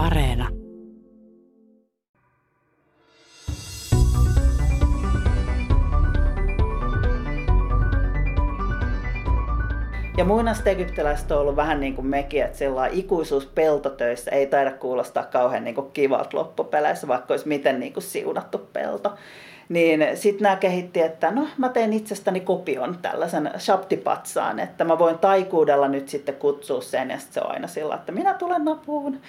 Areena. Ja muinaiset egyptiläiset on ollut vähän niin kuin mekin, että sillä ikuisuus peltotöissä ei taida kuulostaa kauhean niin kivalta loppupeleissä, vaikka olisi miten niin kuin siunattu pelto. Niin sitten nämä kehitti, että no mä teen itsestäni kopion tällaisen shaptipatsaan, että mä voin taikuudella nyt sitten kutsua sen ja sitten se on aina sillä, että minä tulen napuun.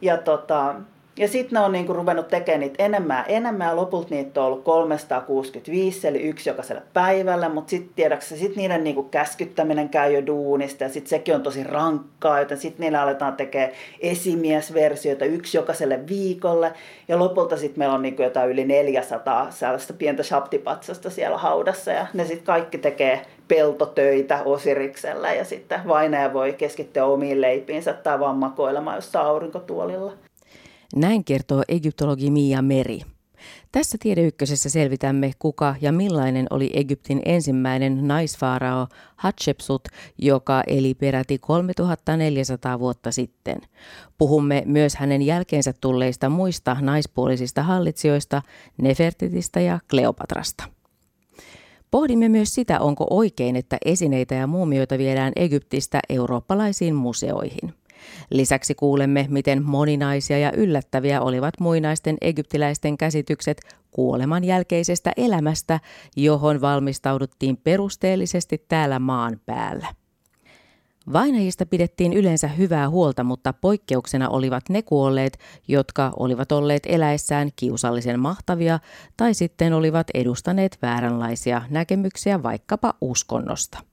Ja tota, ja sitten ne on niinku ruvennut tekemään niitä enemmän enemmän. Ja lopulta niitä on ollut 365, eli yksi jokaiselle päivälle, mutta sitten tiedätkö sit niiden niinku käskyttäminen käy jo duunista ja sitten sekin on tosi rankkaa, joten sitten niillä aletaan tekemään esimiesversioita yksi jokaiselle viikolle. Ja lopulta sitten meillä on niinku jotain yli 400 sellaista pientä shaptipatsasta siellä haudassa. Ja ne sitten kaikki tekee peltotöitä Osiriksellä ja sitten vainaja voi keskittyä omiin leipiinsä tai vaan makoilemaan jossain aurinkotuolilla. Näin kertoo egyptologi Mia Meri. Tässä Tiedeykkösessä selvitämme, kuka ja millainen oli Egyptin ensimmäinen naisfaarao Hatshepsut, joka eli peräti 3400 vuotta sitten. Puhumme myös hänen jälkeensä tulleista muista naispuolisista hallitsijoista, Nefertitistä ja Kleopatrasta. Pohdimme myös sitä, onko oikein, että esineitä ja muumioita viedään Egyptistä eurooppalaisiin museoihin. Lisäksi kuulemme, miten moninaisia ja yllättäviä olivat muinaisten egyptiläisten käsitykset kuoleman jälkeisestä elämästä, johon valmistauduttiin perusteellisesti täällä maan päällä. Vainajista pidettiin yleensä hyvää huolta, mutta poikkeuksena olivat ne kuolleet, jotka olivat olleet eläessään kiusallisen mahtavia tai sitten olivat edustaneet vääränlaisia näkemyksiä vaikkapa uskonnosta.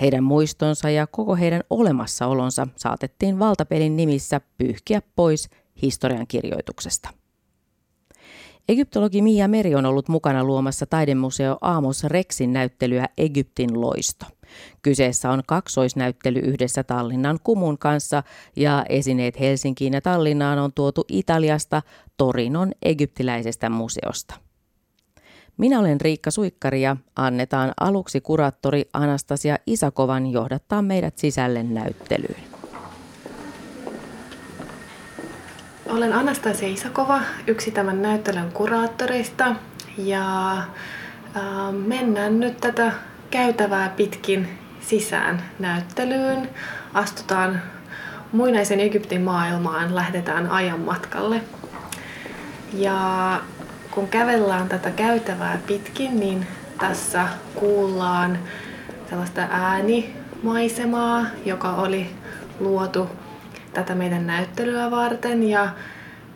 Heidän muistonsa ja koko heidän olemassaolonsa saatettiin valtapelin nimissä pyyhkiä pois historian kirjoituksesta. Egyptologi Mia Meri on ollut mukana luomassa taidemuseo Aamos Rexin näyttelyä Egyptin loisto. Kyseessä on kaksoisnäyttely yhdessä Tallinnan kumun kanssa ja esineet Helsinkiin ja Tallinnaan on tuotu Italiasta Torinon egyptiläisestä museosta. Minä olen Riikka Suikkari ja annetaan aluksi kuraattori Anastasia Isakovan johdattaa meidät sisälle näyttelyyn. Olen Anastasia Isakova, yksi tämän näyttelyn kuraattoreista ja äh, mennään nyt tätä käytävää pitkin sisään näyttelyyn. Astutaan muinaisen Egyptin maailmaan, lähdetään ajan matkalle. Ja kun kävellään tätä käytävää pitkin, niin tässä kuullaan sellaista äänimaisemaa, joka oli luotu tätä meidän näyttelyä varten ja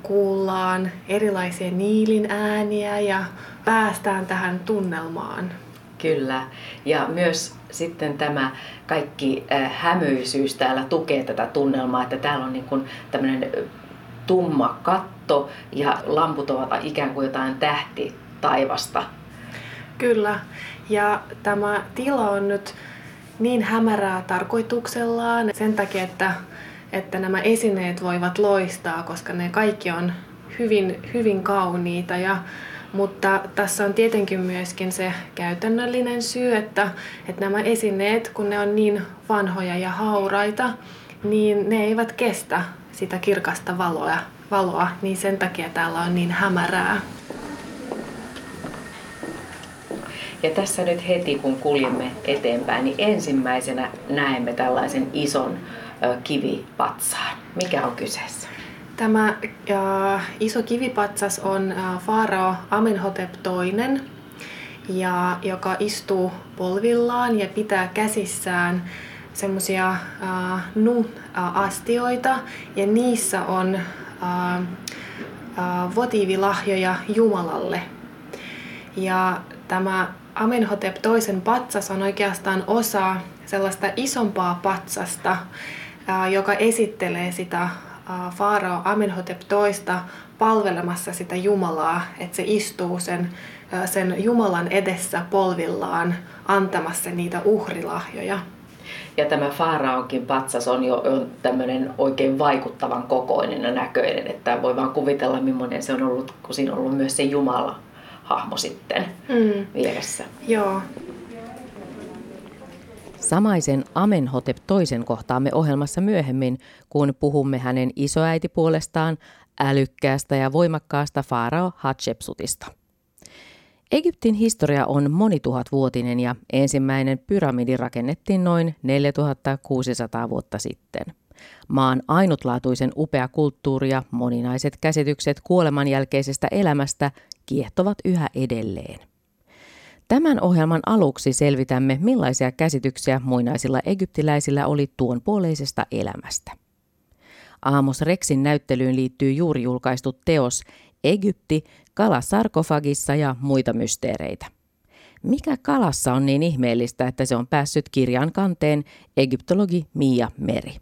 kuullaan erilaisia niilin ääniä ja päästään tähän tunnelmaan. Kyllä, ja myös sitten tämä kaikki äh, hämyisyys täällä tukee tätä tunnelmaa, että täällä on niin kuin tämmöinen tumma katto ja lamput ovat ikään kuin jotain tähti taivasta. Kyllä, ja tämä tila on nyt niin hämärää tarkoituksellaan sen takia, että, että nämä esineet voivat loistaa, koska ne kaikki on hyvin, hyvin kauniita. Ja, mutta tässä on tietenkin myöskin se käytännöllinen syy, että, että nämä esineet, kun ne on niin vanhoja ja hauraita, niin ne eivät kestä sitä kirkasta valoa, valoa, niin sen takia täällä on niin hämärää. Ja tässä nyt heti kun kuljemme eteenpäin, niin ensimmäisenä näemme tällaisen ison kivipatsaan. Mikä on kyseessä? Tämä äh, iso kivipatsas on äh, Faarao Amenhotep II, ja, joka istuu polvillaan ja pitää käsissään semmoisia äh, nu-astioita ja niissä on äh, äh, votiivilahjoja Jumalalle. Ja tämä Amenhotep toisen patsas on oikeastaan osa sellaista isompaa patsasta, äh, joka esittelee sitä äh, Faarao Amenhotep toista palvelemassa sitä Jumalaa, että se istuu sen, sen Jumalan edessä polvillaan antamassa niitä uhrilahjoja. Ja tämä Faaraonkin patsas on jo on tämmöinen oikein vaikuttavan kokoinen ja näköinen, että voi vaan kuvitella millainen se on ollut, kun siinä on ollut myös se Jumala hahmo sitten mm. vieressä. Joo. Samaisen Amenhotep toisen kohtaamme ohjelmassa myöhemmin, kun puhumme hänen isoäiti puolestaan älykkäästä ja voimakkaasta Faarao Hatshepsutista. Egyptin historia on monituhatvuotinen ja ensimmäinen pyramidi rakennettiin noin 4600 vuotta sitten. Maan ainutlaatuisen upea kulttuuri ja moninaiset käsitykset kuoleman jälkeisestä elämästä kiehtovat yhä edelleen. Tämän ohjelman aluksi selvitämme, millaisia käsityksiä muinaisilla egyptiläisillä oli tuon puoleisesta elämästä. Aamos Rexin näyttelyyn liittyy juuri julkaistu teos Egypti, kala sarkofagissa ja muita mysteereitä. Mikä kalassa on niin ihmeellistä, että se on päässyt kirjan kanteen egyptologi Mia Meri?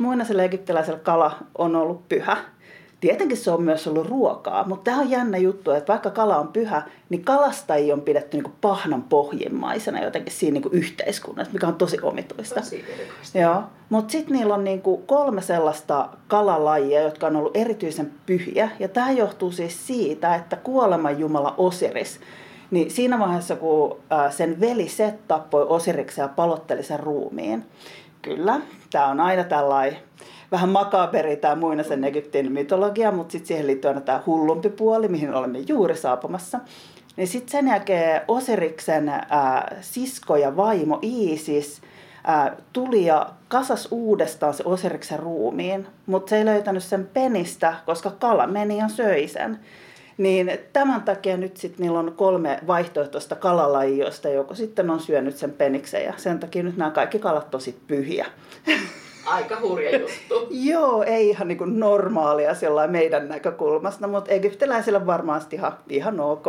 Muinaisella egyptiläisellä kala on ollut pyhä. Tietenkin se on myös ollut ruokaa, mutta tämä on jännä juttu, että vaikka kala on pyhä, niin kalastajia on pidetty niin pahnan pohjimmaisena jotenkin siinä niin yhteiskunnassa, mikä on tosi omituista. Tosi Joo, mutta sitten niillä on niin kolme sellaista kalalajia, jotka on ollut erityisen pyhiä. Ja tämä johtuu siis siitä, että kuoleman jumala Osiris, niin siinä vaiheessa kun sen veli Set tappoi Osiriksen ja palotteli sen ruumiin, kyllä, tämä on aina tällainen vähän makaberi tämä muinaisen Egyptin mytologia, mutta sitten siihen liittyy aina tämä hullumpi puoli, mihin olemme juuri saapumassa. Niin sitten sen jälkeen Osiriksen ää, sisko ja vaimo Iisis ää, tuli ja kasas uudestaan se Osiriksen ruumiin, mutta se ei löytänyt sen penistä, koska kala meni ja söi sen. Niin tämän takia nyt sitten niillä on kolme vaihtoehtoista kalalajia, joko sitten on syönyt sen peniksen ja sen takia nyt nämä kaikki kalat tosi pyhiä. Aika hurja juttu. Joo, ei ihan niin kuin normaalia sellainen meidän näkökulmasta, mutta egyptiläisillä varmasti ihan, ihan ok.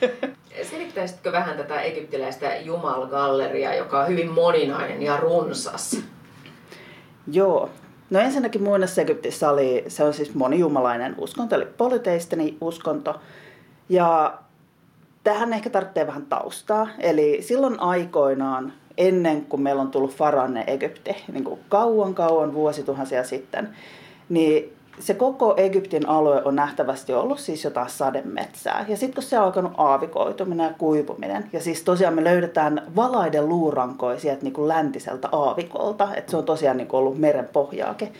Selittäisitkö vähän tätä egyptiläistä jumalgalleria, joka on hyvin moninainen ja runsas? Joo. No ensinnäkin muinaisessa Egyptissä oli, se on siis monijumalainen uskonto, eli polyteistinen uskonto. Ja tähän ehkä tarvitsee vähän taustaa. Eli silloin aikoinaan ennen kuin meillä on tullut Faranne Egypti, niin kuin kauan kauan vuosituhansia sitten, niin se koko Egyptin alue on nähtävästi ollut siis jotain sademetsää. Ja sitten kun se on alkanut aavikoituminen ja kuivuminen, ja siis tosiaan me löydetään valaiden luurankoja sieltä niin kuin läntiseltä aavikolta, että se on tosiaan niin kuin ollut meren pohjaakin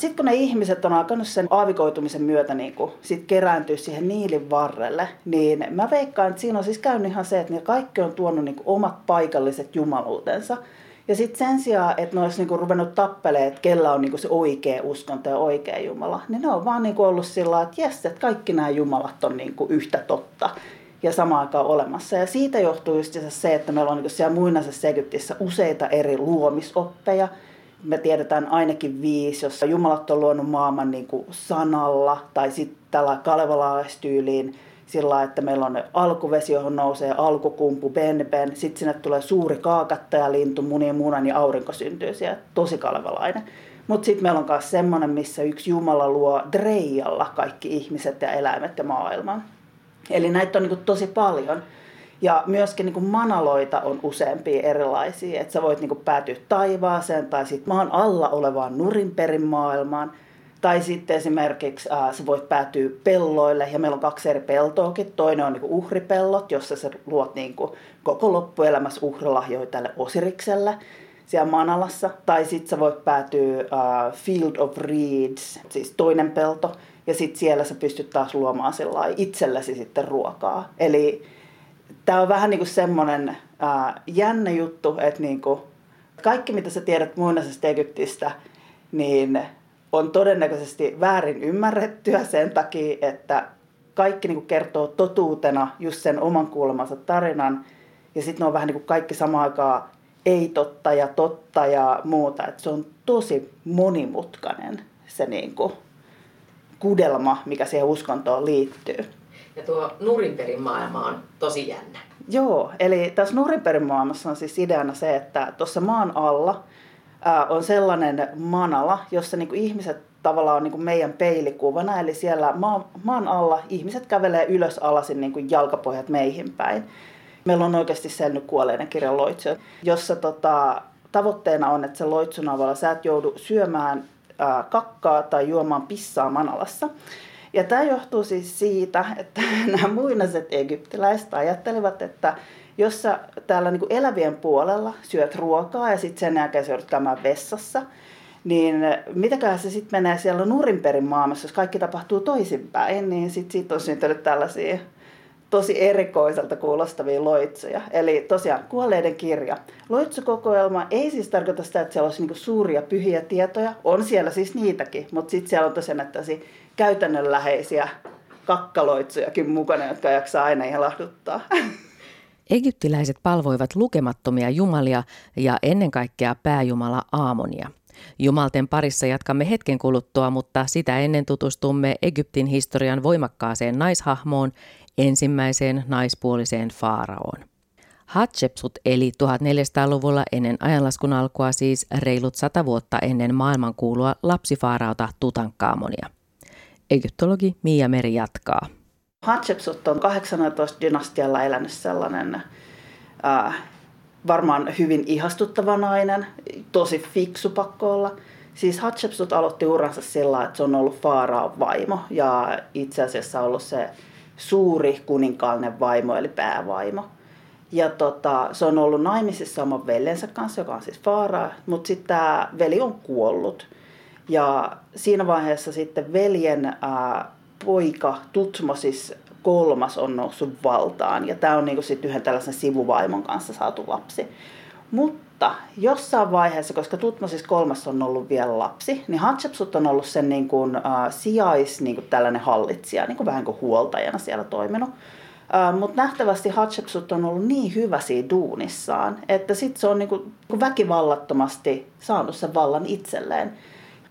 sitten kun ne ihmiset on alkanut sen aavikoitumisen myötä niin kuin, sit kerääntyä siihen niilin varrelle, niin mä veikkaan, että siinä on siis käynyt ihan se, että ne kaikki on tuonut niin kuin, omat paikalliset jumaluutensa. Ja sitten sen sijaan, että ne olisi niinku ruvennut tappelemaan, että kellä on niinku se oikea uskonto ja oikea Jumala, niin ne on vaan niinku ollut sillä että jes, että kaikki nämä Jumalat on niinku yhtä totta ja samaan aikaan olemassa. Ja siitä johtuu just se, että meillä on niinku siellä muinaisessa Egyptissä useita eri luomisoppeja, me tiedetään ainakin viisi, jossa Jumalat on luonut maailman niin kuin sanalla tai sitten tällä kalevalalaistyyliin sillä että meillä on alkuvesi, johon nousee alkukumpu, benben, sitten sinne tulee suuri kaakattajalintu, munien munan ja aurinko syntyy siellä, tosi kalevalainen. Mutta sitten meillä on myös semmoinen, missä yksi Jumala luo dreijalla kaikki ihmiset ja eläimet ja maailman. Eli näitä on niin tosi paljon. Ja myöskin niin kuin manaloita on useampia erilaisia, että sä voit niin kuin päätyä taivaaseen tai sitten maan alla olevaan nurinperin maailmaan. Tai sitten esimerkiksi äh, sä voit päätyä pelloille, ja meillä on kaksi eri peltoakin. Toinen on niin kuin uhripellot, jossa sä luot niin kuin koko loppuelämässä uhrilahjoja tälle Osirikselle siellä Manalassa. Tai sitten sä voit päätyä uh, Field of Reeds, siis toinen pelto, ja sitten siellä sä pystyt taas luomaan itsellesi sitten ruokaa. Eli tämä on vähän niin kuin semmoinen ää, jännä juttu, että niin kuin kaikki mitä sä tiedät muinaisesta Egyptistä, niin on todennäköisesti väärin ymmärrettyä sen takia, että kaikki niin kuin kertoo totuutena just sen oman kuulemansa tarinan. Ja sitten ne on vähän niin kuin kaikki samaan aikaan ei-totta ja totta ja muuta. Et se on tosi monimutkainen se niin kuin kudelma, mikä siihen uskontoon liittyy. Ja tuo Nurinperin maailma on tosi jännä. Joo, eli tässä Nurinperin maailmassa on siis ideana se, että tuossa maan alla ää, on sellainen manala, jossa niinku ihmiset tavallaan on niinku meidän peilikuvana. Eli siellä maan, alla ihmiset kävelee ylös alasin niinku jalkapohjat meihin päin. Meillä on oikeasti sen nyt kuolleinen kirjan loitsu, jossa tota, tavoitteena on, että sen loitsun avulla sä et joudu syömään ää, kakkaa tai juomaan pissaa manalassa. Ja tämä johtuu siis siitä, että nämä muinaiset egyptiläiset ajattelivat, että jossa täällä niin elävien puolella syöt ruokaa ja sitten sen jälkeen sä käymään vessassa, niin mitäköhän se sitten menee siellä nurinperin maailmassa, jos kaikki tapahtuu toisinpäin, niin sitten siitä on syntynyt tällaisia tosi erikoiselta kuulostavia loitsuja. Eli tosiaan kuolleiden kirja. Loitsukokoelma ei siis tarkoita sitä, että siellä olisi niinku suuria pyhiä tietoja. On siellä siis niitäkin, mutta sitten siellä on tosiaan että käytännönläheisiä kakkaloitsujakin mukana, jotka jaksaa aina ilahduttaa. Egyptiläiset palvoivat lukemattomia jumalia ja ennen kaikkea pääjumala Aamonia. Jumalten parissa jatkamme hetken kuluttua, mutta sitä ennen tutustumme Egyptin historian voimakkaaseen naishahmoon, ensimmäiseen naispuoliseen faaraoon. Hatshepsut eli 1400-luvulla ennen ajanlaskun alkua siis reilut sata vuotta ennen maailmankuulua lapsifaaraota Tutankhamonia. Egyptologi Mia Meri jatkaa. Hatshepsut on 18 dynastialla elänyt sellainen äh, varmaan hyvin ihastuttava nainen, tosi fiksu pakko olla. Siis Hatshepsut aloitti uransa sillä, että se on ollut Faaraon vaimo ja itse asiassa ollut se suuri kuninkaallinen vaimo eli päävaimo. Ja tota, se on ollut naimisissa oman veljensä kanssa, joka on siis Faara, mutta sitten tämä veli on kuollut. Ja siinä vaiheessa sitten veljen ää, poika Tutmosis kolmas on noussut valtaan. Ja tämä on niinku sitten yhden tällaisen sivuvaimon kanssa saatu lapsi. Mutta jossain vaiheessa, koska Tutmosis kolmas on ollut vielä lapsi, niin Hatshepsut on ollut sen niin kuin, äh, sijais niin kuin tällainen hallitsija, niin kuin vähän kuin huoltajana siellä toiminut. Uh, Mutta nähtävästi Hatshepsut on ollut niin hyvä siinä duunissaan, että sitten se on niinku, niinku väkivallattomasti saanut sen vallan itselleen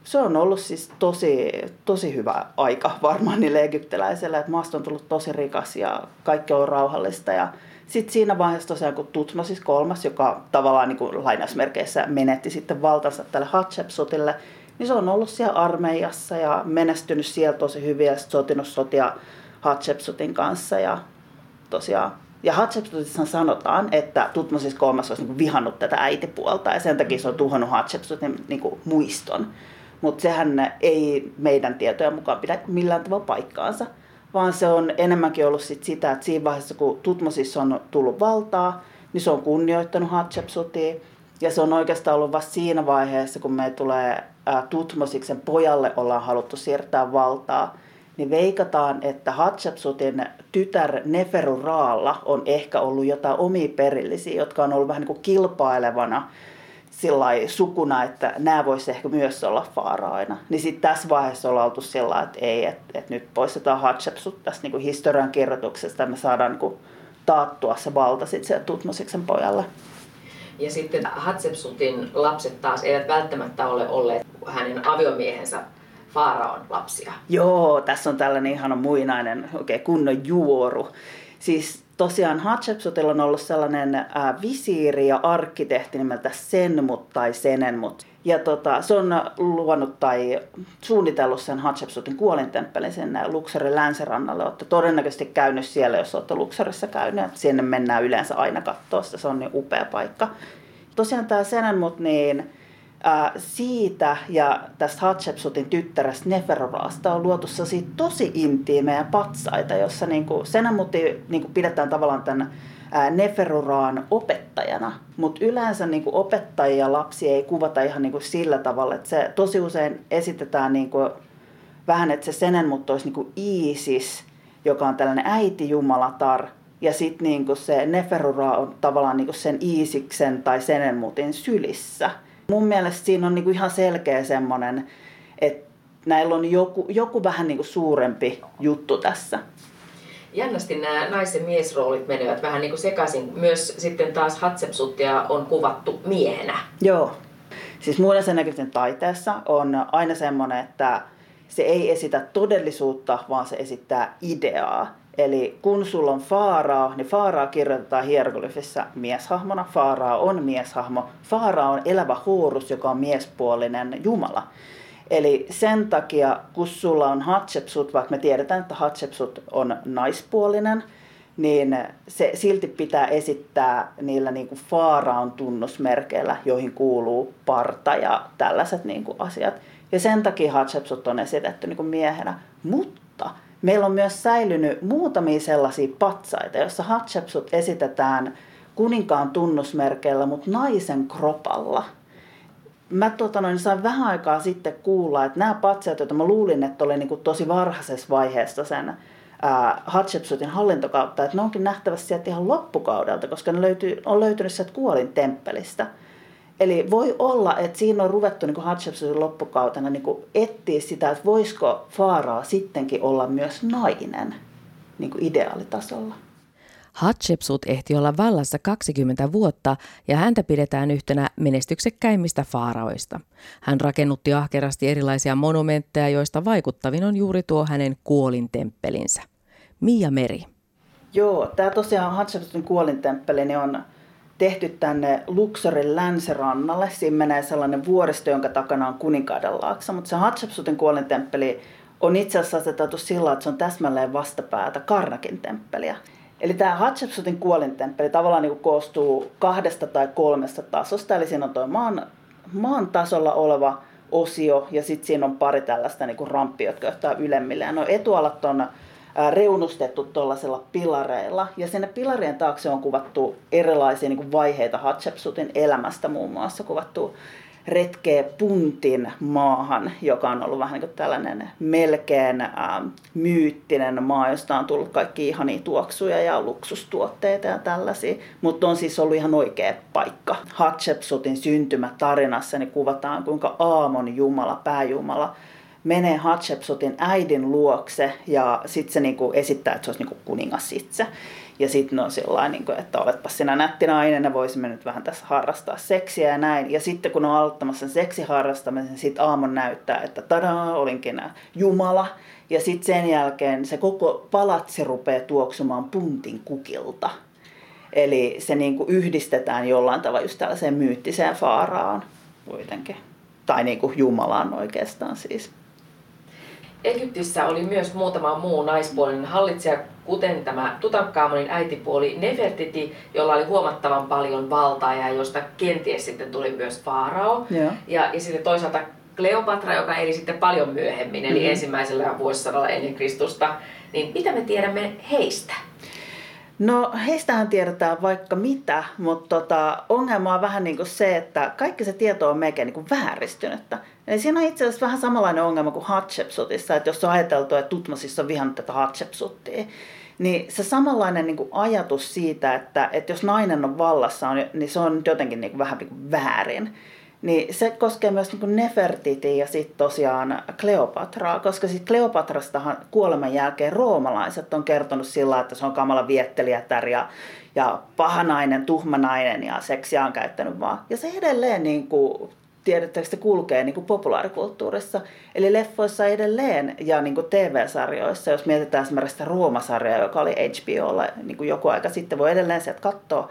se on ollut siis tosi, tosi hyvä aika varmaan niille egyptiläisille, että maasta on tullut tosi rikas ja kaikki on rauhallista. Ja sitten siinä vaiheessa tosiaan, kun Tutmosis kolmas, joka tavallaan niin kuin lainausmerkeissä menetti sitten valtansa tälle Hatshepsutille, niin se on ollut siellä armeijassa ja menestynyt siellä tosi hyvin ja sotinut sotia Hatshepsutin kanssa. Ja tosiaan ja Hatshepsutissa sanotaan, että Tutmosis kolmas olisi niin vihannut tätä äitipuolta ja sen takia se on tuhonnut Hatshepsutin niin muiston. Mutta sehän ei meidän tietojen mukaan pidä millään tavalla paikkaansa, vaan se on enemmänkin ollut sit sitä, että siinä vaiheessa kun Tutmosis on tullut valtaa, niin se on kunnioittanut Hatshepsutia. Ja se on oikeastaan ollut vasta siinä vaiheessa, kun me tulee Tutmosiksen pojalle ollaan haluttu siirtää valtaa, niin veikataan, että Hatshepsutin tytär Neferuraalla on ehkä ollut jotain omia perillisiä, jotka on ollut vähän niin kuin kilpailevana sillä sukuna, että nämä voisi ehkä myös olla faaraina. Niin sitten tässä vaiheessa ollaan oltu sillä että ei, että, että nyt poistetaan Hatshepsut tästä niin historian kirjoituksesta ja me saadaan niin kuin taattua se valta sitten Tutmosiksen pojalle. Ja sitten Hatshepsutin lapset taas eivät välttämättä ole olleet hänen aviomiehensä Faaraon lapsia. Joo, tässä on tällainen ihana muinainen oikein kunnon juoru. Siis tosiaan Hatshepsutilla on ollut sellainen ää, visiiri ja arkkitehti nimeltä Senmut tai Senenmut. Ja tota, se on luonut tai suunnitellut sen Hatshepsutin kuolintemppelin sinne Luxorin länsirannalle. Olette todennäköisesti käynyt siellä, jos olette Luxorissa käynyt. Sinne mennään yleensä aina katsoa, se on niin upea paikka. Tosiaan tämä Senenmut, niin siitä ja tästä Hatshepsutin tyttärestä Neferoraasta on luotu tosi intiimejä patsaita, jossa niinku, Senamutti niinku pidetään tavallaan tämän Neferuraan opettajana, mutta yleensä niinku opettajia lapsi ei kuvata ihan niinku sillä tavalla, että se tosi usein esitetään niinku, vähän, että se Senenmut olisi niinku Iisis, joka on tällainen äitijumalatar, ja sitten niinku se Neferura on tavallaan niinku sen Iisiksen tai Senenmutin sylissä – Mun mielestä siinä on niinku ihan selkeä semmoinen, että näillä on joku, joku vähän niinku suurempi juttu tässä. Jännästi nämä naisen miesroolit menevät vähän niin kuin sekaisin. Myös sitten taas Hatsepsuttia on kuvattu miehenä. Joo. Siis muinaisen näköisen taiteessa on aina semmoinen, että se ei esitä todellisuutta, vaan se esittää ideaa. Eli kun sulla on Faaraa, niin Faaraa kirjoitetaan hieroglyfissä mieshahmona. Faaraa on mieshahmo. Faaraa on elävä huurus, joka on miespuolinen jumala. Eli sen takia, kun sulla on Hatshepsut, vaikka me tiedetään, että Hatshepsut on naispuolinen, niin se silti pitää esittää niillä niin kuin Faaraon tunnusmerkeillä, joihin kuuluu parta ja tällaiset niin kuin asiat. Ja sen takia Hatshepsut on esitetty niin kuin miehenä. Mutta Meillä on myös säilynyt muutamia sellaisia patsaita, joissa Hatshepsut esitetään kuninkaan tunnusmerkeillä, mutta naisen kropalla. Mä tota noin, sain vähän aikaa sitten kuulla, että nämä patsaat, joita mä luulin, että oli niin kuin tosi varhaisessa vaiheessa sen ää, Hatshepsutin hallintokautta, että ne onkin nähtävästi sieltä ihan loppukaudelta, koska ne löytyy, on löytynyt sieltä kuolin temppelistä. Eli voi olla, että siinä on ruvettu niin Hatshepsutin loppukautena niin etsiä sitä, että voisiko Faaraa sittenkin olla myös nainen niin kuin ideaalitasolla. Hatshepsut ehti olla vallassa 20 vuotta ja häntä pidetään yhtenä menestyksekkäimmistä faaraoista. Hän rakennutti ahkerasti erilaisia monumentteja, joista vaikuttavin on juuri tuo hänen kuolintemppelinsä. Mia Meri. Joo, tämä tosiaan Hatshepsutin kuolintemppeli niin on tehty tänne Luxorin länsirannalle. Siinä menee sellainen vuoristo, jonka takana on kuninkaiden laaksa, mutta se Hatshepsutin kuolintemppeli on itse asiassa asetettu sillä, että se on täsmälleen vastapäätä Karnakin temppeliä. Eli tämä Hatshepsutin kuolintemppeli tavallaan niin koostuu kahdesta tai kolmesta tasosta. Eli siinä on tuo maan, maan tasolla oleva osio ja sitten siinä on pari tällaista niin ramppia, jotka johtaa ylemmille. Ja nuo etualat on reunustettu tuollaisilla pilareilla. Ja sinne pilarien taakse on kuvattu erilaisia niin kuin vaiheita Hatshepsutin elämästä, muun muassa kuvattu retkeä puntin maahan, joka on ollut vähän niin kuin tällainen melkein ää, myyttinen maa, josta on tullut kaikki ihania tuoksuja ja luksustuotteita ja tällaisia, mutta on siis ollut ihan oikea paikka. Hatshepsutin syntymätarinassa niin kuvataan, kuinka Aamon jumala, pääjumala, menee Hatshepsutin äidin luokse ja sitten se niinku esittää, että se olisi niinku kuningas itse. Ja sitten on sillä niin että oletpa sinä nätti nainen ja voisimme nyt vähän tässä harrastaa seksiä ja näin. Ja sitten kun on aloittamassa sen seksiharrastamisen, sitten aamon näyttää, että tadaa, olinkin Jumala. Ja sitten sen jälkeen se koko palatsi rupeaa tuoksumaan puntin kukilta. Eli se niin kuin yhdistetään jollain tavalla just tällaiseen myyttiseen faaraan kuitenkin. Tai niin kuin Jumalaan oikeastaan siis. Egyptissä oli myös muutama muu naispuolinen hallitsija, kuten tämä Tutankhamonin äitipuoli Nefertiti, jolla oli huomattavan paljon valtaa ja josta kenties sitten tuli myös Faarao. Ja, ja, ja sitten toisaalta Kleopatra, joka eli sitten paljon myöhemmin, eli mm-hmm. ensimmäisellä vuosisadalla ennen Kristusta. Niin mitä me tiedämme heistä? No heistähän tiedetään vaikka mitä, mutta tota, ongelma on vähän niin kuin se, että kaikki se tieto on melkein niin kuin vääristynyttä. Siinä on itse asiassa vähän samanlainen ongelma kuin Hatshepsutissa, että jos on ajateltu, että Tutmosissa on vihannut tätä Hatshepsuttia, niin se samanlainen niin kuin ajatus siitä, että, että jos nainen on vallassa, niin se on jotenkin niin kuin vähän niin kuin väärin. Niin se koskee myös niin Nefertiti ja sitten tosiaan Kleopatraa, koska sitten Kleopatrastahan kuoleman jälkeen roomalaiset on kertonut sillä, että se on kamala viettelijätär ja, ja pahanainen, tuhmanainen ja seksiä on käyttänyt vaan. Ja se edelleen niin kuin, tiedättekö, se kulkee niin kuin populaarikulttuurissa. Eli leffoissa edelleen ja niin kuin TV-sarjoissa, jos mietitään esimerkiksi sitä Rooma-sarjaa, joka oli HBOlla niin kuin joku aika sitten, voi edelleen sieltä katsoa,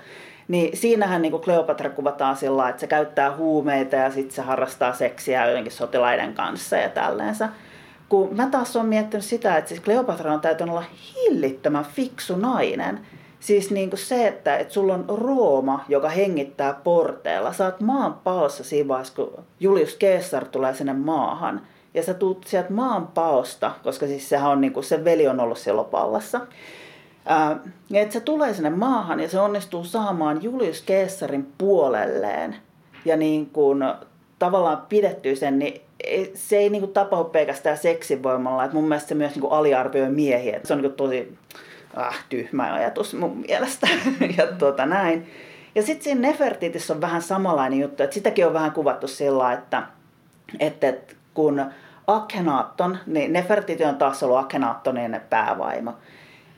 niin siinähän niin Kleopatra kuvataan sillä että se käyttää huumeita ja sitten se harrastaa seksiä jotenkin sotilaiden kanssa ja tälleensa. Kun mä taas olen miettinyt sitä, että siis Kleopatra on täytynyt olla hillittömän fiksu nainen. Siis niin kuin se, että, että sulla on Rooma, joka hengittää porteella. Sä oot maan paossa siinä vaiheessa, kun Julius Caesar tulee sinne maahan. Ja sä tuut sieltä maan paosta, koska siis sehän on niin kuin, se veli on ollut siellä pallassa. Ää, että se tulee sinne maahan ja se onnistuu saamaan Julius Caesarin puolelleen ja niin kuin tavallaan pidettyy sen, niin se ei niin kuin tapahdu pelkästään seksivoimalla. Että mun mielestä se myös niin kuin aliarvioi miehiä. Se on niin kuin tosi ah, tyhmä ajatus mun mielestä. ja tuota näin. Ja sitten siinä Nefertitissä on vähän samanlainen juttu, että sitäkin on vähän kuvattu sillä, että, että kun Akhenaatton, niin Nefertiti on taas ollut Akhenaattonin päävaimo.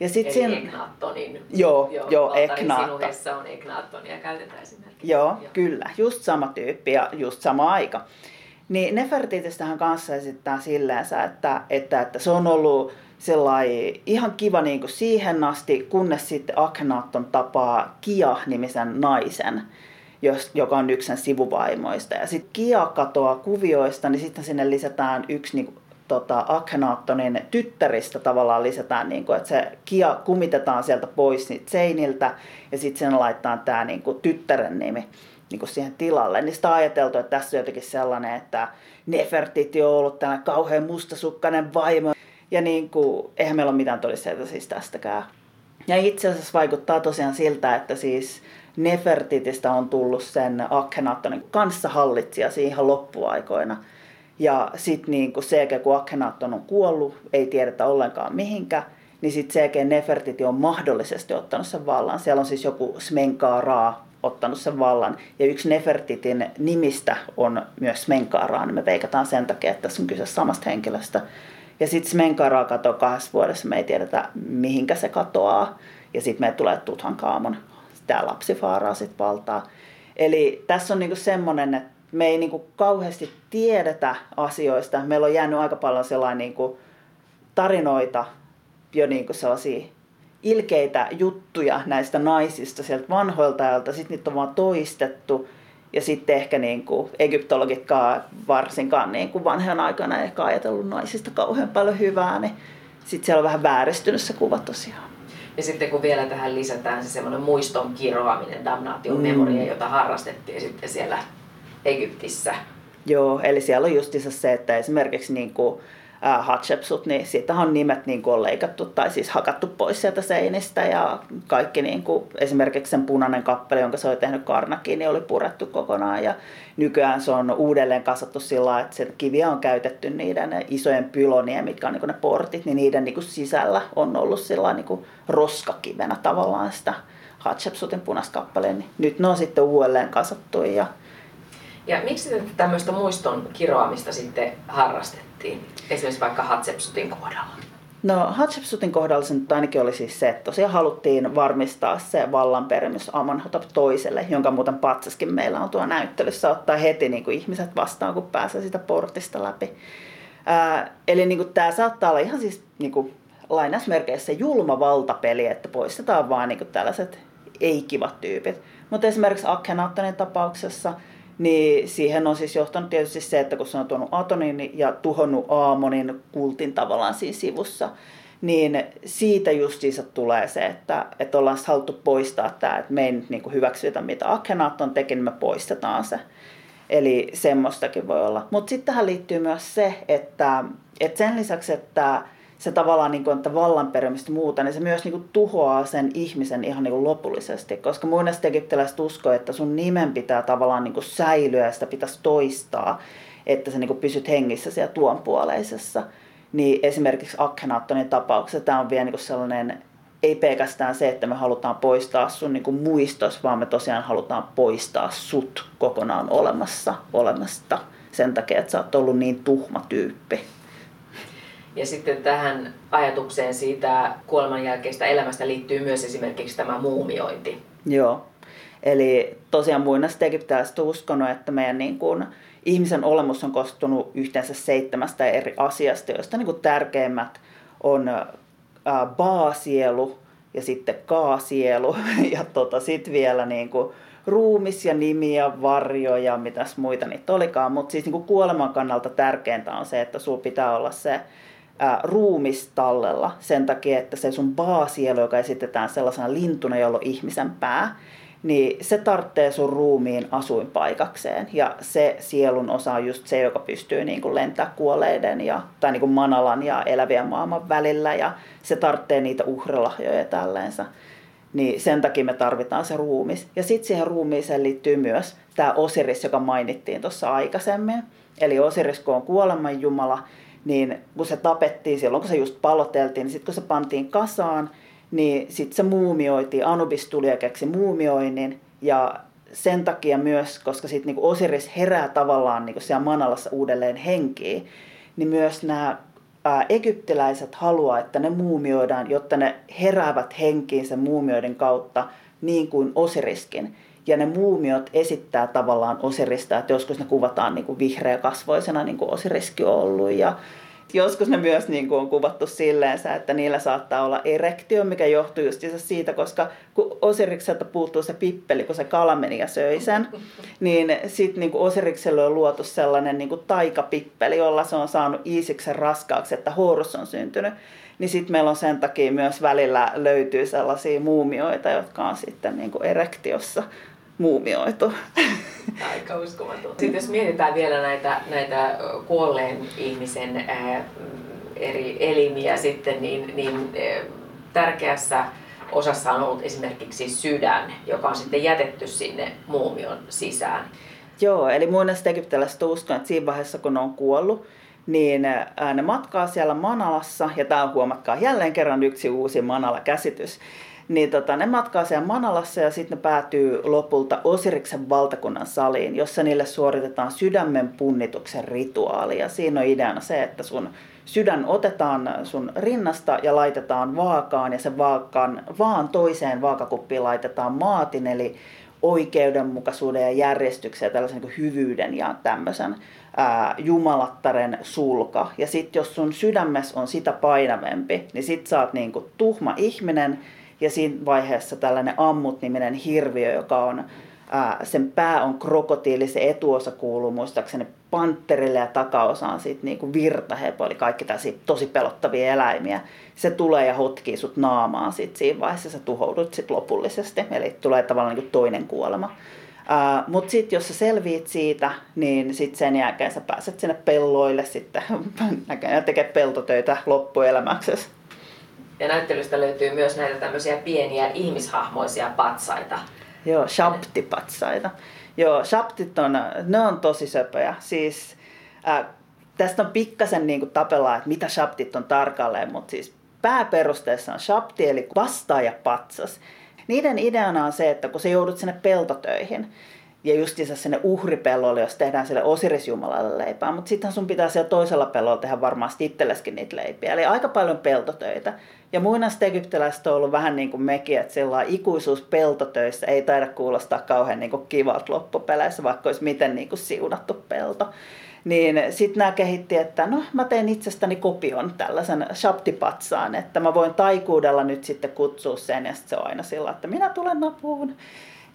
Ja sit Eli siinä... Eknaattonin. Joo, joo, joo Eknaatto. on Eknaattonia käytetään esimerkiksi. Joo, joo, kyllä. Just sama tyyppi ja just sama aika. Niin Nefertitistähän kanssa esittää silleensä, että, että, että se on ollut ihan kiva niin kuin siihen asti, kunnes sitten Akhenaton tapaa Kia-nimisen naisen, jos, joka on yksi sen sivuvaimoista. Ja sitten Kia katoaa kuvioista, niin sitten sinne lisätään yksi niin kuin, tota, Akhenaattonin tyttäristä tavallaan lisätään, niin kuin, että se kia kumitetaan sieltä pois niitä seiniltä ja sitten sen laittaa tämä niin kuin, tyttären nimi niin kuin siihen tilalle. Niin sitä on ajateltu, että tässä on jotenkin sellainen, että Nefertiti on ollut tällainen kauhean mustasukkainen vaimo. Ja niin kuin, eihän meillä ole mitään todisteita siis tästäkään. Ja itse asiassa vaikuttaa tosiaan siltä, että siis Nefertitistä on tullut sen Akhenaattonin kanssa hallitsija siihen loppuaikoina. Ja sitten niin se, kun Akhenaatton on kuollut, ei tiedetä ollenkaan mihinkä, niin sitten se, Nefertiti on mahdollisesti ottanut sen vallan. Siellä on siis joku Smenkaa ottanut sen vallan. Ja yksi Nefertitin nimistä on myös Smenkaaraa, niin me veikataan sen takia, että tässä on kyse samasta henkilöstä. Ja sitten Smenkaaraa katoaa kahdessa vuodessa, me ei tiedetä mihinkä se katoaa. Ja sitten me tulee Tuthankaamon, tämä lapsifaaraa sitten valtaa. Eli tässä on niinku semmoinen, että me ei niinku kauheasti tiedetä asioista. Meillä on jäänyt aika paljon sellainen niinku tarinoita, jo niinku sellaisia ilkeitä juttuja näistä naisista sieltä vanhoilta ajalta, sitten niitä on vaan toistettu. Ja sitten ehkä niin kuin egyptologitkaan varsinkaan niin kuin vanhan aikana ehkä ajatellut naisista kauhean paljon hyvää, niin sitten siellä on vähän vääristynyt se kuva tosiaan. Ja sitten kun vielä tähän lisätään se semmoinen muiston kiroaminen, damnation mm. memoria, jota harrastettiin sitten siellä Egyptissä. Joo, eli siellä on justiinsa se, että esimerkiksi niin kuin Hatshepsut, niin siitähän on nimet niin kuin on leikattu tai siis hakattu pois sieltä seinistä ja kaikki niin kuin, esimerkiksi sen punainen kappale, jonka se oli tehnyt Karnakiin, niin oli purettu kokonaan ja nykyään se on uudelleen kasattu sillä että se kiviä on käytetty niiden isojen pylonien, mitkä on niin kuin ne portit, niin niiden niin kuin sisällä on ollut sillä niin kuin roskakivenä tavallaan sitä Hatshepsutin punaskappaleen, niin nyt ne on sitten uudelleen kasattu ja ja miksi tämmöistä muiston kiroamista sitten harrastettiin, esimerkiksi vaikka Hatshepsutin kohdalla? No Hatshepsutin kohdalla se nyt ainakin oli siis se, että tosiaan haluttiin varmistaa se vallanperimys Amonhotep toiselle, jonka muuten patsaskin meillä on tuo näyttelyssä, ottaa heti niin kuin ihmiset vastaan, kun pääsee sitä portista läpi. Ää, eli niin kuin, tämä saattaa olla ihan siis niin kuin, lainausmerkeissä julma valtapeli, että poistetaan vaan niin kuin, tällaiset ei-kivat tyypit. Mutta esimerkiksi Akhenaattonin tapauksessa – niin siihen on siis johtanut tietysti se, että kun se on tuonut Atonin ja tuhonnut Aamonin kultin tavallaan siinä sivussa, niin siitä justiinsa tulee se, että, että ollaan haluttu poistaa tämä, että me ei nyt niin hyväksytä mitä Akhenaton teki, niin me poistetaan se. Eli semmoistakin voi olla. Mutta sitten tähän liittyy myös se, että, että sen lisäksi, että se tavallaan, niin kuin, että vallanperimistä muuta, niin se myös niin kuin, tuhoaa sen ihmisen ihan niin kuin, lopullisesti. Koska muinaiset egyptiläiset uskoo, että sun nimen pitää tavallaan niin kuin, säilyä ja sitä pitäisi toistaa, että sä niin kuin, pysyt hengissä siellä tuonpuoleisessa. Niin esimerkiksi Akhenaattonin tapauksessa tämä on vielä niin kuin sellainen, ei pelkästään se, että me halutaan poistaa sun niin kuin, muistos, vaan me tosiaan halutaan poistaa sut kokonaan olemassa, olemasta sen takia, että sä oot ollut niin tuhma tyyppi. Ja sitten tähän ajatukseen siitä kuoleman jälkeistä elämästä liittyy myös esimerkiksi tämä muumiointi. Joo. Eli tosiaan muinaiset egyptiläiset uskonut, että meidän niin kuin, ihmisen olemus on kostunut yhteensä seitsemästä eri asiasta, joista niin kuin tärkeimmät on ää, baasielu ja sitten kaasielu ja tota, sitten vielä niin kuin, ruumis ja nimi ja varjo ja mitäs muita niitä olikaan. Mutta siis niin kuin kuoleman kannalta tärkeintä on se, että sulla pitää olla se ruumistallella sen takia, että se sun baasielo, joka esitetään sellaisena lintuna, jolla on ihmisen pää, niin se tarvitsee sun ruumiin asuinpaikakseen. Ja se sielun osa on just se, joka pystyy niin kuin lentää kuolleiden ja, tai niin kuin manalan ja elävien maailman välillä. Ja se tarvitsee niitä uhrelahjoja tälleensä. Niin sen takia me tarvitaan se ruumis. Ja sitten siihen ruumiiseen liittyy myös tämä Osiris, joka mainittiin tuossa aikaisemmin. Eli Osiris, kun on kuoleman jumala, niin kun se tapettiin silloin, kun se just paloteltiin, niin sitten kun se pantiin kasaan, niin sitten se muumioitiin, Anubis tuli ja keksi muumioinnin, ja sen takia myös, koska sitten niinku Osiris herää tavallaan niinku siellä Manalassa uudelleen henkiin, niin myös nämä egyptiläiset haluaa, että ne muumioidaan, jotta ne heräävät henkiin sen muumioiden kautta, niin kuin Osiriskin. Ja ne muumiot esittää tavallaan Osirista, että joskus ne kuvataan niin kuin vihreäkasvoisena, niin kuin Osiriskin on ollut. Ja joskus ne myös niin kuin on kuvattu silleen, että niillä saattaa olla erektio, mikä johtuu just siitä, koska kun Osirikselta puuttuu se pippeli, kun se kala meni ja söi sen, niin sitten niin Osirikselle on luotu sellainen niin kuin taikapippeli, jolla se on saanut Iisiksen raskaaksi, että Horus on syntynyt niin sitten meillä on sen takia myös välillä löytyy sellaisia muumioita, jotka on sitten niin kuin erektiossa muumioitu. Aika uskomaton. Sitten jos mietitään vielä näitä, näitä kuolleen ihmisen ää, eri elimiä sitten, niin, niin ää, tärkeässä osassa on ollut esimerkiksi sydän, joka on sitten jätetty sinne muumion sisään. Joo, eli muinaiset egyptiläiset uskon, että siinä vaiheessa kun ne on kuollut, niin ne matkaa siellä Manalassa, ja tämä on huomatkaa jälleen kerran yksi uusi Manala-käsitys, niin tota, ne matkaa siellä Manalassa ja sitten ne päätyy lopulta Osiriksen valtakunnan saliin, jossa niille suoritetaan sydämen punnituksen rituaali. Ja siinä on ideana se, että sun sydän otetaan sun rinnasta ja laitetaan vaakaan ja sen vaakaan, vaan toiseen vaakakuppiin laitetaan maatin, eli oikeudenmukaisuuden ja järjestyksen ja tällaisen niin hyvyyden ja tämmöisen ää, jumalattaren sulka. Ja sitten jos sun sydämessä on sitä painavempi, niin sit sä oot niin kuin tuhma ihminen ja siinä vaiheessa tällainen Ammut-niminen hirviö, joka on ää, sen pää on krokotiili, se etuosa kuuluu muistaakseni pantterille ja takaosa on sitten niinku virtahepo, eli kaikki tällaisia tosi pelottavia eläimiä. Se tulee ja hotkii sut naamaan sit siinä vaiheessa, sä tuhoudut sit lopullisesti, eli tulee tavallaan niinku toinen kuolema. Uh, Mutta sitten jos sä selviit siitä, niin sitten sen jälkeen sä pääset sinne pelloille sitten ja tekee peltotöitä loppuelämäksesi. Ja näyttelystä löytyy myös näitä tämmöisiä pieniä ihmishahmoisia patsaita. Joo, shaptipatsaita. Joo, shaptit on, ne on tosi söpöjä. Siis äh, tästä on pikkasen niin kuin tapellaan, että mitä shaptit on tarkalleen, mutta siis pääperusteessa on shapti, eli vastaaja patsas. Niiden ideana on se, että kun sä joudut sinne peltotöihin, ja justiinsa sinne uhripellolle, jos tehdään sille Osirisjumalalle leipää. Mutta sitten sun pitää siellä toisella pellolla tehdä varmasti itselleskin niitä leipiä. Eli aika paljon peltotöitä. Ja muinaiset egyptiläiset on ollut vähän niin kuin mekin, että sillä ikuisuus peltotöissä ei taida kuulostaa kauhean niin kivalta loppupeleissä, vaikka olisi miten niin kuin siunattu pelto. Niin sitten nämä kehitti, että no mä teen itsestäni kopion tällaisen shaptipatsaan, että mä voin taikuudella nyt sitten kutsua sen ja sitten se on aina sillä, että minä tulen apuun.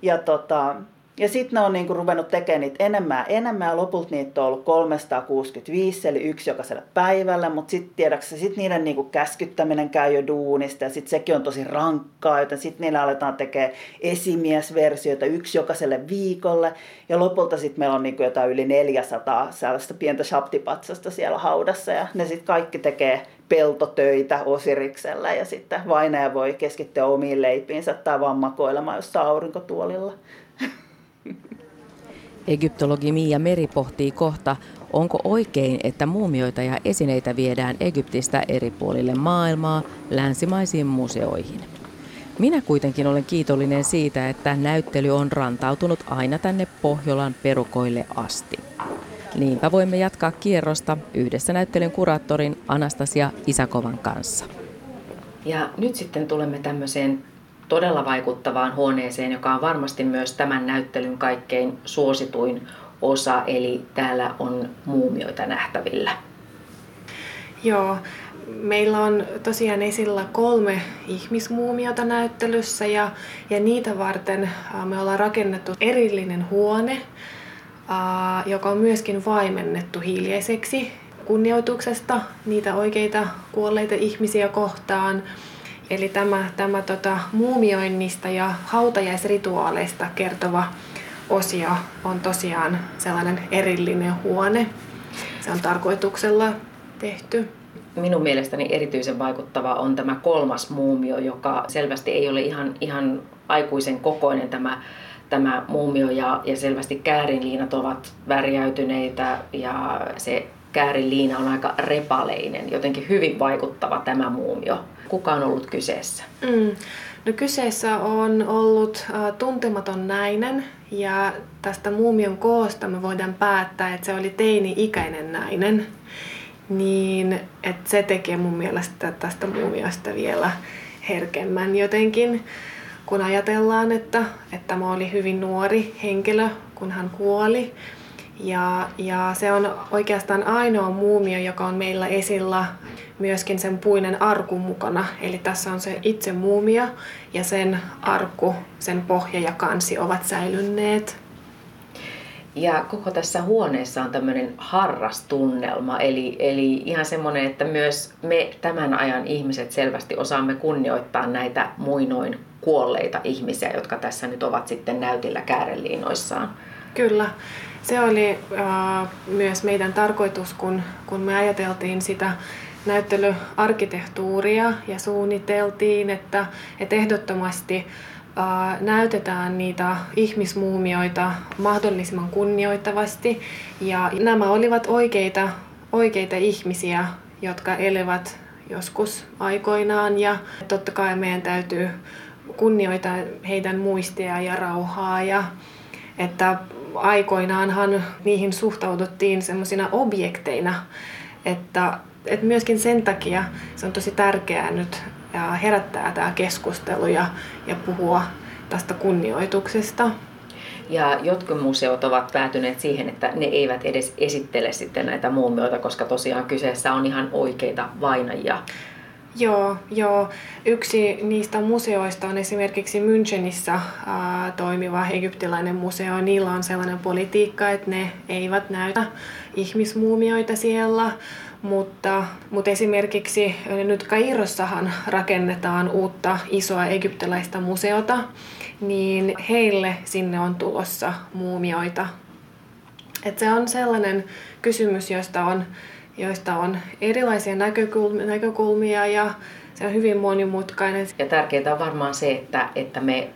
Ja tota, ja sitten ne on niinku ruvennut tekemään niitä enemmän enemmän ja lopulta niitä on ollut 365, eli yksi jokaisella päivällä, mutta sitten tiedätkö sit niiden niinku käskyttäminen käy jo duunista ja sitten sekin on tosi rankkaa, joten sitten niillä aletaan tekemään esimiesversioita yksi jokaiselle viikolle ja lopulta sitten meillä on niinku jotain yli 400 sellaista pientä shaptipatsasta siellä haudassa ja ne sitten kaikki tekee peltotöitä Osiriksellä ja sitten vainaja voi keskittyä omiin leipiinsä tai vaan makoilemaan jossain aurinkotuolilla. Egyptologi Mia Meri pohtii kohta, onko oikein, että muumioita ja esineitä viedään Egyptistä eri puolille maailmaa länsimaisiin museoihin. Minä kuitenkin olen kiitollinen siitä, että näyttely on rantautunut aina tänne Pohjolan perukoille asti. Niinpä voimme jatkaa kierrosta yhdessä näyttelyn kuraattorin Anastasia Isakovan kanssa. Ja nyt sitten tulemme tämmöiseen todella vaikuttavaan huoneeseen, joka on varmasti myös tämän näyttelyn kaikkein suosituin osa, eli täällä on muumioita nähtävillä. Joo, meillä on tosiaan esillä kolme ihmismuumiota näyttelyssä ja, ja niitä varten me ollaan rakennettu erillinen huone, joka on myöskin vaimennettu hiljaiseksi kunnioituksesta niitä oikeita kuolleita ihmisiä kohtaan. Eli tämä, tämä tota, muumioinnista ja hautajaisrituaaleista kertova osio on tosiaan sellainen erillinen huone. Se on tarkoituksella tehty. Minun mielestäni erityisen vaikuttava on tämä kolmas muumio, joka selvästi ei ole ihan, ihan aikuisen kokoinen tämä, tämä muumio ja, ja selvästi käärinliinat ovat värjäytyneitä ja se käärinliina on aika repaleinen, jotenkin hyvin vaikuttava tämä muumio kuka on ollut kyseessä? Mm. No kyseessä on ollut uh, tuntematon nainen ja tästä muumion koosta me voidaan päättää, että se oli teini-ikäinen nainen. Niin, että se tekee mun mielestä tästä muumiosta vielä herkemmän jotenkin, kun ajatellaan, että, että tämä oli hyvin nuori henkilö, kun hän kuoli. Ja, ja se on oikeastaan ainoa muumio, joka on meillä esillä myöskin sen puinen arku mukana. Eli tässä on se itse muumio ja sen arku, sen pohja ja kansi ovat säilynneet. Ja koko tässä huoneessa on tämmöinen harrastunnelma, eli, eli ihan semmoinen, että myös me tämän ajan ihmiset selvästi osaamme kunnioittaa näitä muinoin kuolleita ihmisiä, jotka tässä nyt ovat sitten näytillä kääreliinoissaan. Kyllä. Se oli äh, myös meidän tarkoitus, kun, kun me ajateltiin sitä näyttelyarkkitehtuuria ja suunniteltiin, että, että ehdottomasti äh, näytetään niitä ihmismuumioita mahdollisimman kunnioittavasti. Ja nämä olivat oikeita, oikeita ihmisiä, jotka elevät joskus aikoinaan ja totta kai meidän täytyy kunnioittaa heidän muistia ja rauhaa ja että aikoinaanhan niihin suhtauduttiin semmoisina objekteina, että, että myöskin sen takia se on tosi tärkeää nyt herättää tämä keskustelu ja, ja puhua tästä kunnioituksesta. Ja jotkut museot ovat päätyneet siihen, että ne eivät edes esittele sitten näitä muumioita, koska tosiaan kyseessä on ihan oikeita vainajia. Joo, joo. Yksi niistä museoista on esimerkiksi Münchenissä ää, toimiva egyptiläinen museo. Niillä on sellainen politiikka, että ne eivät näytä ihmismuumioita siellä, mutta, mutta esimerkiksi nyt Kairossahan rakennetaan uutta isoa egyptiläistä museota, niin heille sinne on tulossa muumioita. Et se on sellainen kysymys, josta on joista on erilaisia näkökulmia, ja se on hyvin monimutkainen. Ja tärkeää on varmaan se, että, että me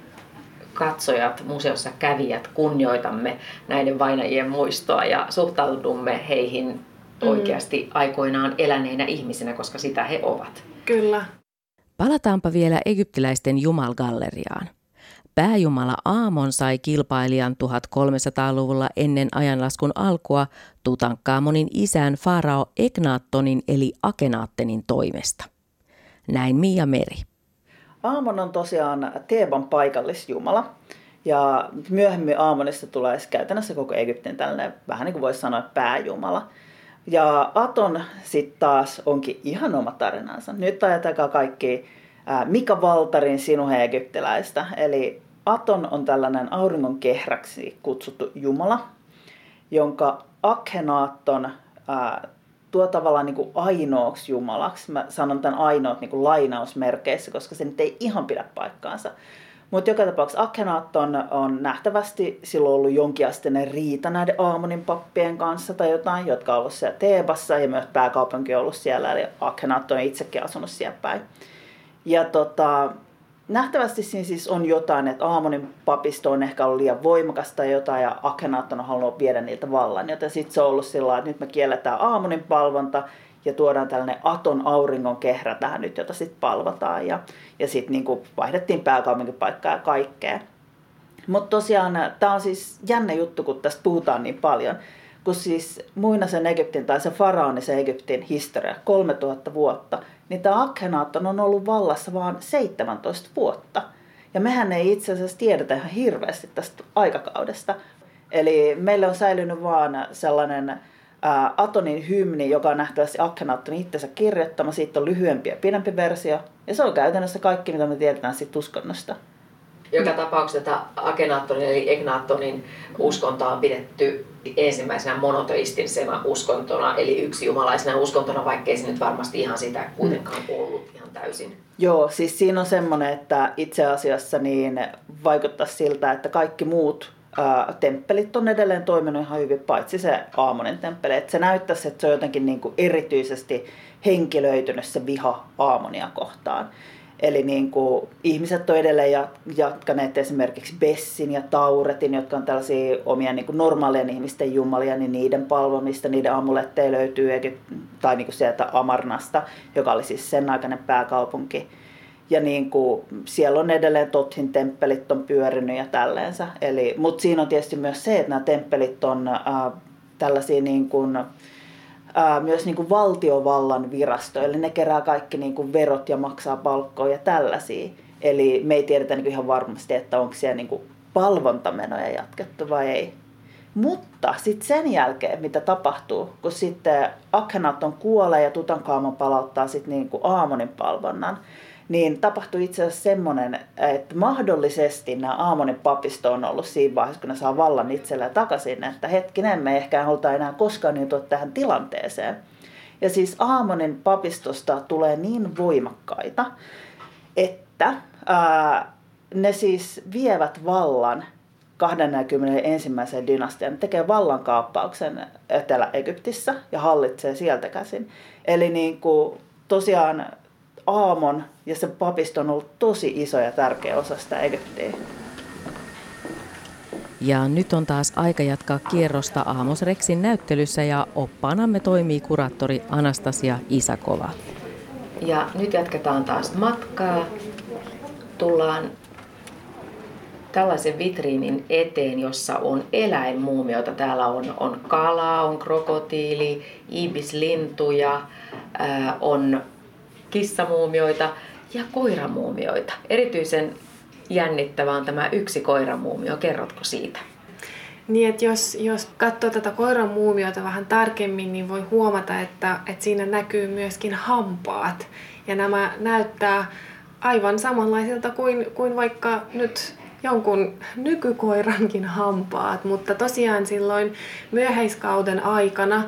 katsojat, museossa kävijät kunnioitamme näiden vainajien muistoa ja suhtaudumme heihin mm. oikeasti aikoinaan eläneinä ihmisinä, koska sitä he ovat. Kyllä. Palataanpa vielä egyptiläisten jumalgalleriaan. Pääjumala Aamon sai kilpailijan 1300-luvulla ennen ajanlaskun alkua Tutankhamonin isän farao Eknaattonin eli Akenaattenin toimesta. Näin Mia Meri. Aamon on tosiaan Teeban paikallisjumala. Ja myöhemmin Aamonista tulee käytännössä koko Egyptin tällainen, vähän niin kuin voisi sanoa, pääjumala. Ja Aton sitten taas onkin ihan oma tarinansa. Nyt ajatelkaa kaikki Mika Valtarin Sinuhe egyptiläistä. Eli Aton on tällainen auringon kehräksi kutsuttu jumala, jonka Akhenaatton ää, tuo tavallaan niin kuin ainoaksi jumalaksi. Mä sanon tämän ainoat niin kuin lainausmerkeissä, koska se nyt ei ihan pidä paikkaansa. Mutta joka tapauksessa Akhenaatton on nähtävästi silloin ollut jonkinasteinen riita näiden Aamonin pappien kanssa tai jotain, jotka on ollut siellä Teebassa ja myös pääkaupunki on ollut siellä, eli Akhenaatton on itsekin asunut siellä päin. Ja tota, nähtävästi siinä siis on jotain, että Aamonin papisto on ehkä ollut liian voimakas tai jotain ja Akhenaatton on halunnut viedä niiltä vallan. Joten sitten se on ollut sillä että nyt me kielletään Aamonin palvonta ja tuodaan tällainen Aton auringon kehrä tähän nyt, jota sitten palvataan. Ja, ja sitten niinku vaihdettiin pääkaupunkipaikkaa ja kaikkea. Mutta tosiaan tämä on siis jännä juttu, kun tästä puhutaan niin paljon. Kun siis muinaisen Egyptin tai se faraonisen Egyptin historia, 3000 vuotta – niin tämä Akhenaatton on ollut vallassa vain 17 vuotta. Ja mehän ei itse asiassa tiedetä ihan hirveästi tästä aikakaudesta. Eli meillä on säilynyt vaan sellainen ää, Atonin hymni, joka on nähtävästi Akhenaatton itsensä kirjoittama. Siitä on lyhyempi ja pidempi versio. Ja se on käytännössä kaikki, mitä me tiedetään siitä uskonnosta. Joka tapauksessa Akenaattonin eli Egnaattonin uskonta on pidetty ensimmäisenä monoteistisena uskontona, eli yksi jumalaisena uskontona, vaikkei se nyt varmasti ihan sitä kuitenkaan ollut ihan täysin. Joo, siis siinä on semmoinen, että itse asiassa niin vaikuttaa siltä, että kaikki muut ää, temppelit on edelleen toiminut ihan hyvin, paitsi se Aamonen temppeli. Että se näyttäisi, että se on jotenkin niin kuin erityisesti henkilöitynyt se viha Aamonia kohtaan. Eli niin kuin, ihmiset on edelleen jatkaneet esimerkiksi Bessin ja Tauretin, jotka on tällaisia omia niin kuin normaalien ihmisten jumalia, niin niiden palvomista, niiden amuletteja löytyy, tai niin kuin sieltä Amarnasta, joka oli siis sen aikainen pääkaupunki. Ja niin kuin, siellä on edelleen Tothin temppelit on pyörinyt ja tälleensä. Eli, mutta siinä on tietysti myös se, että nämä temppelit on äh, tällaisia niin kuin, ää, myös niin kuin valtiovallan virasto, eli ne kerää kaikki niin kuin verot ja maksaa palkkoja ja tällaisia. Eli me ei tiedetä niin ihan varmasti, että onko siellä niin kuin palvontamenoja jatkettu vai ei. Mutta sitten sen jälkeen, mitä tapahtuu, kun sitten Akhenaton kuolee ja Tutankhamon palauttaa sitten niin kuin Aamonin palvonnan, niin tapahtui itse asiassa semmoinen, että mahdollisesti nämä Aamonin papisto on ollut siinä vaiheessa, kun ne saa vallan itselleen takaisin, että hetkinen, me ehkä haluta enää koskaan niin tähän tilanteeseen. Ja siis Aamonin papistosta tulee niin voimakkaita, että ää, ne siis vievät vallan 21. dynastian tekee vallankaappauksen Etelä-Egyptissä ja hallitsee sieltä käsin. Eli niin kuin, tosiaan Aamon ja se papisto on ollut tosi iso ja tärkeä osa sitä Egyptiä. Ja nyt on taas aika jatkaa kierrosta Aamos Rexin näyttelyssä ja oppaanamme toimii kuraattori Anastasia Isakova. Ja nyt jatketaan taas matkaa. Tullaan tällaisen vitriinin eteen, jossa on eläinmuumioita. Täällä on, on kalaa, on krokotiili, ibislintuja, ää, on kissamuumioita ja koiramuumioita. Erityisen jännittävä on tämä yksi koiramuumio. Kerrotko siitä? Niin, että jos, jos katsoo tätä koiran muumiota vähän tarkemmin, niin voi huomata, että, että siinä näkyy myöskin hampaat. Ja nämä näyttää aivan samanlaisilta kuin, kuin vaikka nyt jonkun nykykoirankin hampaat, mutta tosiaan silloin myöhäiskauden aikana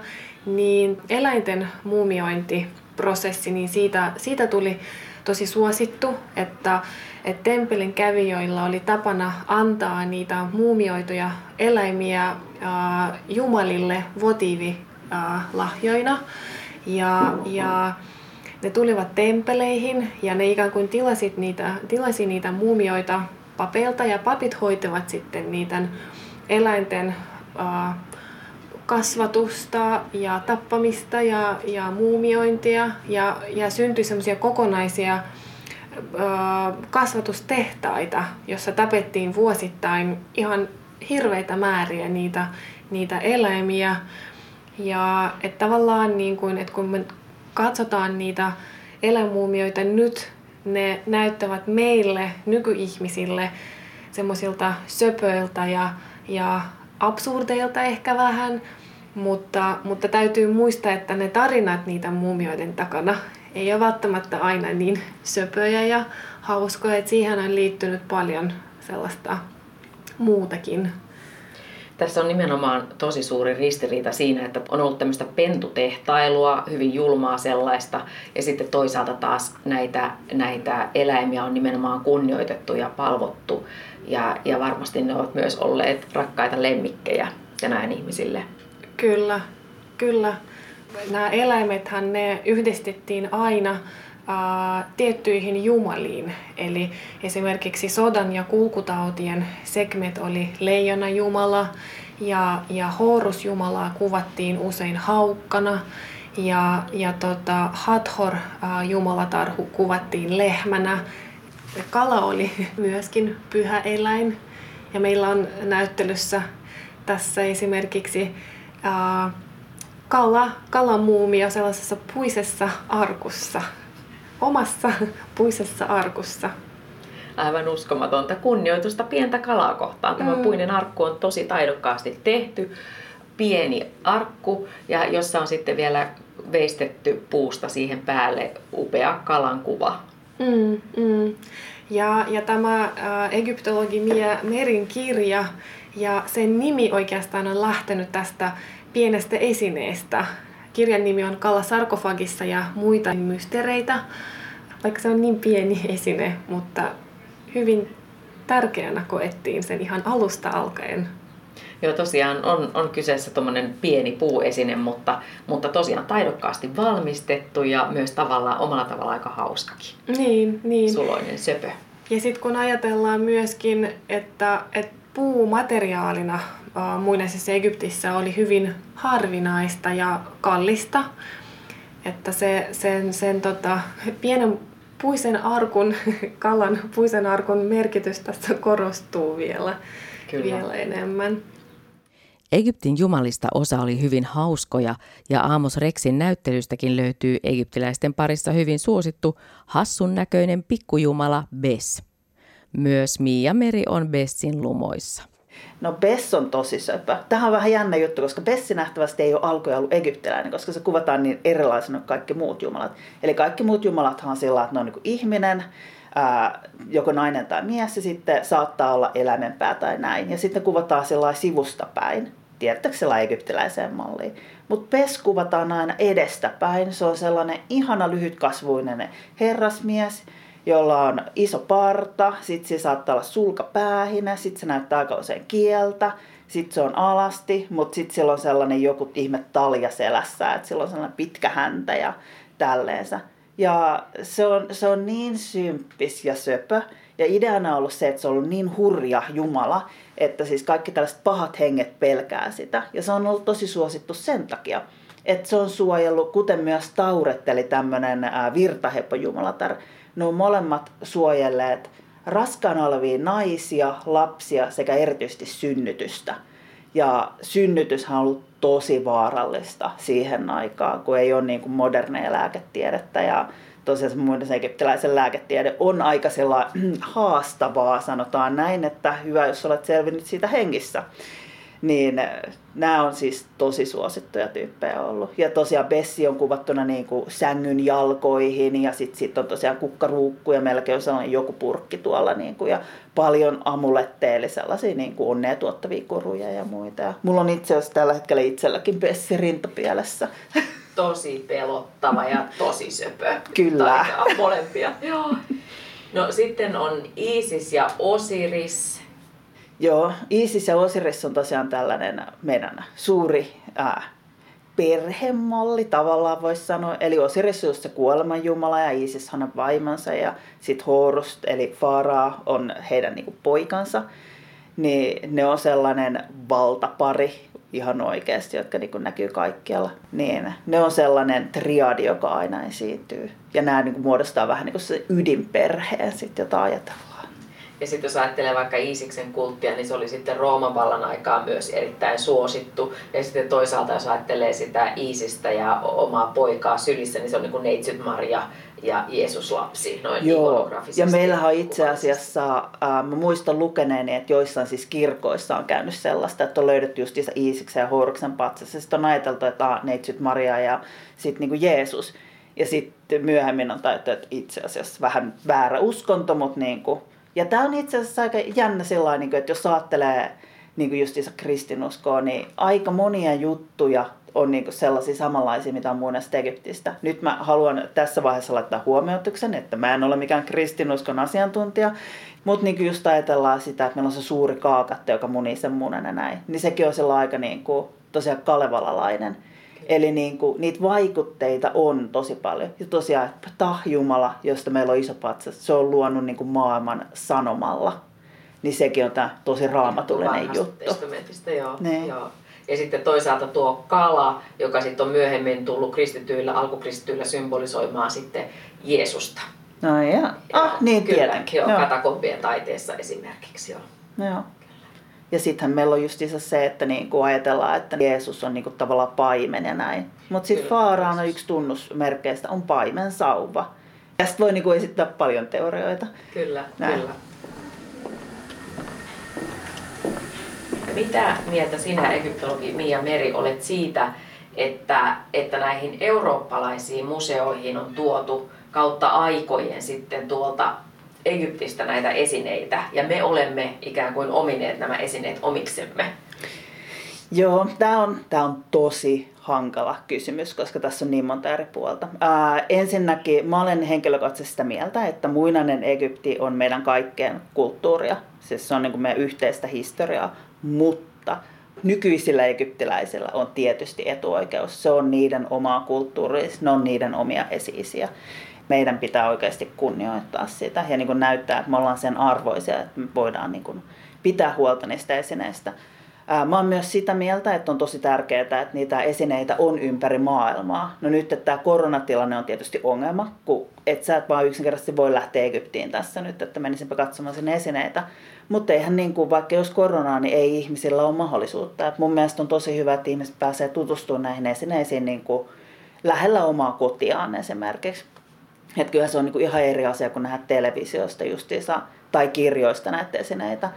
niin eläinten muumiointiprosessi, niin siitä, siitä tuli tosi suosittu, että, että temppelin kävijöillä oli tapana antaa niitä muumioituja eläimiä ää, jumalille votiivilahjoina. Ja, ja ne tulivat temppeleihin ja ne ikään kuin tilasit niitä, tilasi niitä muumioita papilta ja papit hoitavat sitten niitä eläinten kasvatusta ja tappamista ja, ja muumiointia ja, ja syntyi semmoisia kokonaisia kasvatustehtaita, jossa tapettiin vuosittain ihan hirveitä määriä niitä, niitä eläimiä. Ja että tavallaan niin kuin, että kun me katsotaan niitä eläinmuumioita nyt, ne näyttävät meille, nykyihmisille, semmoisilta söpöiltä ja, ja absurdeilta ehkä vähän, mutta, mutta täytyy muistaa, että ne tarinat niitä muumioiden takana ei ole välttämättä aina niin söpöjä ja hauskoja, että siihen on liittynyt paljon sellaista muutakin. Tässä on nimenomaan tosi suuri ristiriita siinä, että on ollut tämmöistä pentutehtailua, hyvin julmaa sellaista, ja sitten toisaalta taas näitä, näitä eläimiä on nimenomaan kunnioitettu ja palvottu, ja, ja varmasti ne ovat myös olleet rakkaita lemmikkejä ja näin ihmisille. Kyllä, kyllä. Nämä eläimethän ne yhdistettiin aina tiettyihin jumaliin. Eli esimerkiksi sodan ja kulkutautien segmet oli leijona jumala ja, ja Horus jumalaa kuvattiin usein haukkana ja, ja tota, Hathor ää, jumalatarhu kuvattiin lehmänä. Kala oli myöskin pyhä eläin ja meillä on näyttelyssä tässä esimerkiksi ää, kala, kalamuumia sellaisessa puisessa arkussa, omassa puisessa arkussa. Aivan uskomatonta kunnioitusta pientä kalaa kohtaan. Tämä mm. puinen arkku on tosi taidokkaasti tehty. Pieni arkku, ja jossa on sitten vielä veistetty puusta siihen päälle upea kalan kuva. Mm, mm. Ja, ja tämä ä, egyptologi Mia Merin kirja ja sen nimi oikeastaan on lähtenyt tästä pienestä esineestä. Kirjan nimi on Kalla sarkofagissa ja muita mystereitä, vaikka se on niin pieni esine, mutta hyvin tärkeänä koettiin sen ihan alusta alkaen. Joo, tosiaan on, on kyseessä tuommoinen pieni puuesine, mutta, mutta tosiaan taidokkaasti valmistettu ja myös tavallaan omalla tavalla aika hauskakin. Niin, niin. Suloinen söpö. Ja sitten kun ajatellaan myöskin, että, että puu materiaalina muinaisessa Egyptissä oli hyvin harvinaista ja kallista. Että se, sen, sen tota, pienen puisen arkun, kalan puisen arkun merkitys tässä korostuu vielä, Kyllä. vielä enemmän. Egyptin jumalista osa oli hyvin hauskoja ja Aamos Rexin näyttelystäkin löytyy egyptiläisten parissa hyvin suosittu hassun näköinen pikkujumala Bes. Myös Mia Meri on Bessin lumoissa. No Bess on tosi söpö. Tähän on vähän jännä juttu, koska Bessi nähtävästi ei ole alkuja ollut egyptiläinen, koska se kuvataan niin erilaisena kuin kaikki muut jumalat. Eli kaikki muut jumalathan on sillä että ne on niin ihminen, ää, joko nainen tai mies, ja sitten saattaa olla eläimenpää tai näin. Ja sitten kuvataan sillä sivusta päin. Tiedättekö sellainen egyptiläiseen malliin? Mutta Pes kuvataan aina edestä päin. Se on sellainen ihana lyhytkasvuinen herrasmies, jolla on iso parta, sitten se saattaa olla sulkapäähinä, sitten se näyttää aika usein kieltä, sitten se on alasti, mutta sitten sillä on sellainen joku ihme talja selässä, että sillä on sellainen pitkä häntä ja tälleensä. Ja se on, se on niin symppis ja söpö. Ja ideana on ollut se, että se on ollut niin hurja Jumala, että siis kaikki tällaiset pahat henget pelkää sitä. Ja se on ollut tosi suosittu sen takia, että se on suojellut, kuten myös Tauret, eli tämmöinen virtahepojumalatar. Ne on molemmat suojelleet raskaana olevia naisia, lapsia sekä erityisesti synnytystä. Ja synnytyshän on ollut tosi vaarallista siihen aikaan, kun ei ole niin kuin moderneja lääketiedettä ja tosiaan muiden egyptiläisen lääketiede on aika haastavaa, sanotaan näin, että hyvä, jos olet selvinnyt siitä hengissä niin äh, nämä on siis tosi suosittuja tyyppejä ollut. Ja tosiaan Bessi on kuvattuna niin kuin sängyn jalkoihin ja sitten sit on tosiaan kukkaruukku ja melkein on sellainen joku purkki tuolla niin kuin, ja paljon amuletteja, eli sellaisia niin kuin onnea tuottavia koruja ja muita. Ja mulla on itse asiassa tällä hetkellä itselläkin Bessi rintapielessä. Tosi pelottava ja tosi söpö. Kyllä. Taitaa molempia. Joo. No sitten on Isis ja Osiris Joo, Isis ja Osiris on tosiaan tällainen meidän suuri ää, perhemalli tavallaan voisi sanoa. Eli Osiris on se kuoleman jumala ja Isis on vaimansa ja sitten Horus eli Faraa on heidän niinku poikansa. Niin ne on sellainen valtapari ihan oikeasti, jotka niinku näkyy kaikkialla. Niin, ne on sellainen triadi, joka aina esiintyy. Ja nämä niinku muodostaa vähän niin kuin se ydinperheen, sit, jota ajatellaan. Ja sitten jos ajattelee vaikka Iisiksen kulttia, niin se oli sitten Rooman vallan aikaa myös erittäin suosittu. Ja sitten toisaalta jos ajattelee sitä Iisistä ja omaa poikaa sylissä, niin se on niin kuin Neitsyt Maria ja Jeesus lapsi noin Joo, ja meillähän on itse asiassa, äh, mä muistan lukeneeni, että joissain siis kirkoissa on käynyt sellaista, että on löydetty just Iisiksen ja Horuksen patsassa. Sitten on ajateltu, että ah, Neitsyt Maria ja sitten niin Jeesus. Ja sitten myöhemmin on taittu, että itse asiassa vähän väärä uskonto, mutta niin kuin ja tämä on itse asiassa aika jännä sellainen, niin että jos ajattelee niin kuin justiinsa kristinuskoa, niin aika monia juttuja on niin sellaisia samanlaisia, mitä on muunesta Egyptistä. Nyt mä haluan tässä vaiheessa laittaa huomioituksen, että mä en ole mikään kristinuskon asiantuntija, mutta niin just ajatellaan sitä, että meillä on se suuri kaakatte, joka munii sen munen ja näin, niin sekin on sellainen aika niin kuin, tosiaan kalevalalainen. Eli niin kuin, niitä vaikutteita on tosi paljon. Ja tosiaan Tah Jumala, josta meillä on iso patsas, se on luonut niin kuin maailman sanomalla. Niin sekin on tämä tosi raamatullinen juttu. Testamentista, joo. Ne. joo. Ja sitten toisaalta tuo kala, joka sitten on myöhemmin tullut kristityillä, alkukristityillä symbolisoimaan sitten Jeesusta. No ja, ah, niin kyllä, tietenkin. Joo, katakompien taiteessa esimerkiksi. Joo. joo. Ja sittenhän meillä on just se, että niinku ajatellaan, että Jeesus on niinku tavallaan paimen ja näin. Mutta sitten Faaraan yksi tunnusmerkkeistä on paimen sauva. Tästä voi niinku esittää paljon teorioita. Kyllä, näin. kyllä. Mitä mieltä sinä, egyptologi Mia Meri, olet siitä, että, että näihin eurooppalaisiin museoihin on tuotu kautta aikojen sitten tuolta Egyptistä näitä esineitä ja me olemme ikään kuin omineet nämä esineet omiksemme? Joo, tämä on, tää on tosi hankala kysymys, koska tässä on niin monta eri puolta. Ää, ensinnäkin mä olen henkilökohtaisesti sitä mieltä, että muinainen Egypti on meidän kaikkeen kulttuuria. Siis se on niin kuin meidän yhteistä historiaa, mutta nykyisillä egyptiläisillä on tietysti etuoikeus. Se on niiden omaa kulttuuria, ne on niiden omia esiisiä meidän pitää oikeasti kunnioittaa sitä ja niin kuin näyttää, että me ollaan sen arvoisia, että me voidaan niin kuin pitää huolta niistä esineistä. Mä oon myös sitä mieltä, että on tosi tärkeää, että niitä esineitä on ympäri maailmaa. No nyt, että tämä koronatilanne on tietysti ongelma, kun et sä et vaan yksinkertaisesti voi lähteä Egyptiin tässä nyt, että menisinpä katsomaan sinne esineitä. Mutta eihän niin kuin, vaikka jos koronaa, niin ei ihmisillä ole mahdollisuutta. Et mun mielestä on tosi hyvä, että ihmiset pääsee tutustumaan näihin esineisiin niin kuin lähellä omaa kotiaan esimerkiksi. Että kyllä se on niinku ihan eri asia kuin nähdä televisiosta justiinsa tai kirjoista näitä esineitä.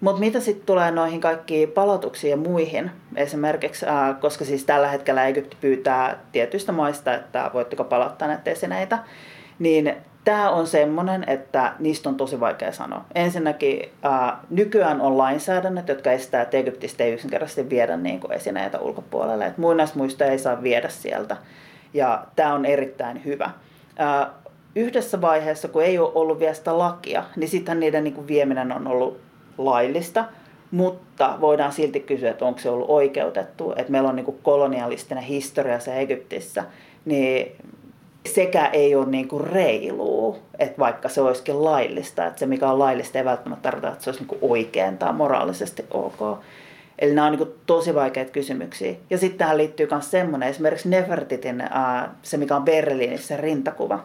Mutta mitä sitten tulee noihin kaikkiin palautuksiin ja muihin, esimerkiksi, ää, koska siis tällä hetkellä Egypti pyytää tietyistä maista, että voitteko palauttaa näitä esineitä, niin tämä on semmoinen, että niistä on tosi vaikea sanoa. Ensinnäkin ää, nykyään on lainsäädännöt, jotka estää, että Egyptistä ei yksinkertaisesti viedä niin kuin esineitä ulkopuolelle. Et muinaismuistoja ei saa viedä sieltä. Ja tämä on erittäin hyvä yhdessä vaiheessa, kun ei ole ollut vielä sitä lakia, niin sittenhän niiden niin kuin vieminen on ollut laillista, mutta voidaan silti kysyä, että onko se ollut oikeutettu, että meillä on niin kuin kolonialistinen historia se Egyptissä, niin sekä ei ole niin kuin reilua, että vaikka se olisikin laillista, että se mikä on laillista ei välttämättä tarkoita, että se olisi niin kuin oikein tai moraalisesti ok. Eli nämä on niin tosi vaikeita kysymyksiä. Ja sitten tähän liittyy myös semmoinen, esimerkiksi Nefertitin, se mikä on Berliinissä rintakuva.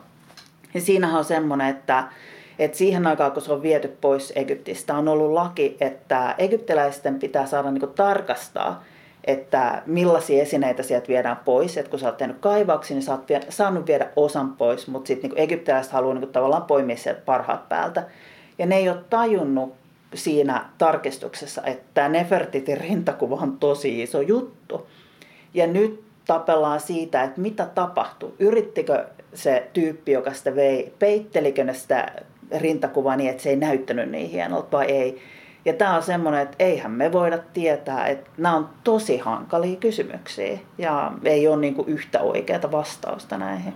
Ja siinähän on semmoinen, että, että siihen aikaan, kun se on viety pois Egyptistä, on ollut laki, että egyptiläisten pitää saada niin tarkastaa, että millaisia esineitä sieltä viedään pois. Että kun sä oot tehnyt kaivauksia, niin sä oot saanut viedä osan pois, mutta sitten niin egyptiläiset haluaa niin tavallaan poimia sieltä parhaat päältä. Ja ne ei ole tajunnut siinä tarkistuksessa, että Nefertitin rintakuva on tosi iso juttu. Ja nyt tapellaan siitä, että mitä tapahtui. Yrittikö se tyyppi, joka sitä vei, peittelikö ne sitä rintakuvaa niin, että se ei näyttänyt niin hienolta vai ei. Ja tämä on semmoinen, että eihän me voida tietää, että nämä on tosi hankalia kysymyksiä ja ei ole niin yhtä oikeaa vastausta näihin.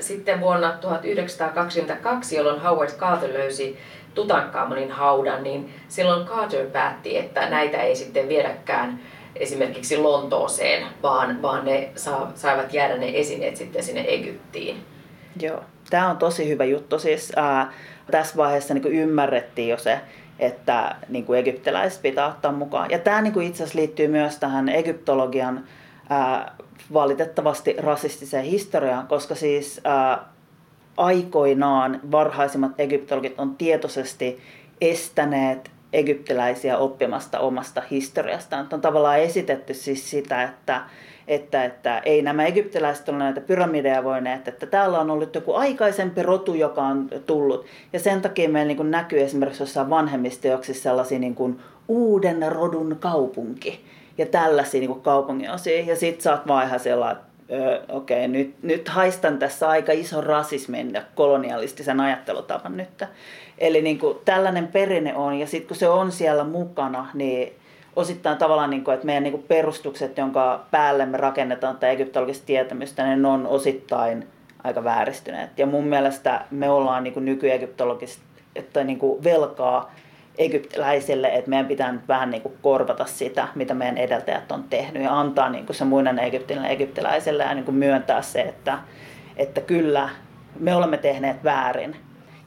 Sitten vuonna 1922, jolloin Howard Carter löysi Tutankhamonin haudan, niin silloin Carter päätti, että näitä ei sitten viedäkään esimerkiksi Lontooseen, vaan, vaan ne saa, saivat jäädä ne esineet sitten sinne Egyptiin. Joo, tämä on tosi hyvä juttu. Siis ää, tässä vaiheessa niin ymmärrettiin jo se, että niin egyptiläiset pitää ottaa mukaan. Ja tämä niin itse asiassa liittyy myös tähän egyptologian ää, valitettavasti rasistiseen historiaan, koska siis ää, aikoinaan varhaisimmat egyptologit on tietoisesti estäneet egyptiläisiä oppimasta omasta historiastaan. On tavallaan esitetty siis sitä, että, että, että ei nämä egyptiläiset ole näitä pyramideja voineet, että täällä on ollut joku aikaisempi rotu, joka on tullut. Ja sen takia meillä niin näkyy esimerkiksi jossain vanhemmissa teoksissa sellaisia niin kuin uuden rodun kaupunki ja tällaisia niin kaupunginosia. Ja sit sä oot vaan ihan sellainen, okei, okay, nyt, nyt haistan tässä aika iso rasismin ja kolonialistisen ajattelutavan nyt. Eli niin kuin tällainen perinne on, ja sitten kun se on siellä mukana, niin osittain tavallaan, niin kuin, että meidän niin kuin perustukset, jonka päälle me rakennetaan tätä egyptologista tietämystä, niin ne on osittain aika vääristyneet. Ja mun mielestä me ollaan niin nykyegyptologista että niin kuin velkaa egyptiläisille, että meidän pitää nyt vähän niin kuin korvata sitä, mitä meidän edeltäjät on tehnyt ja antaa niin kuin se muinen egyptiläinen egyptiläiselle ja niin kuin myöntää se, että, että kyllä me olemme tehneet väärin.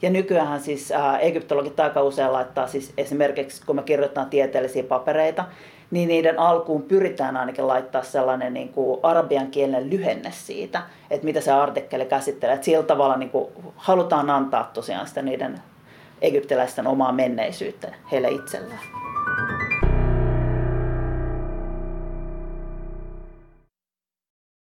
Ja nykyään siis egyptologit aika usein laittaa siis esimerkiksi, kun me kirjoitetaan tieteellisiä papereita, niin niiden alkuun pyritään ainakin laittaa sellainen niin kuin arabian kielen lyhenne siitä, että mitä se artikkeli käsittelee. Että sillä tavalla niin kuin halutaan antaa tosiaan sitä niiden egyptiläisten omaa menneisyyttä heille itselleen.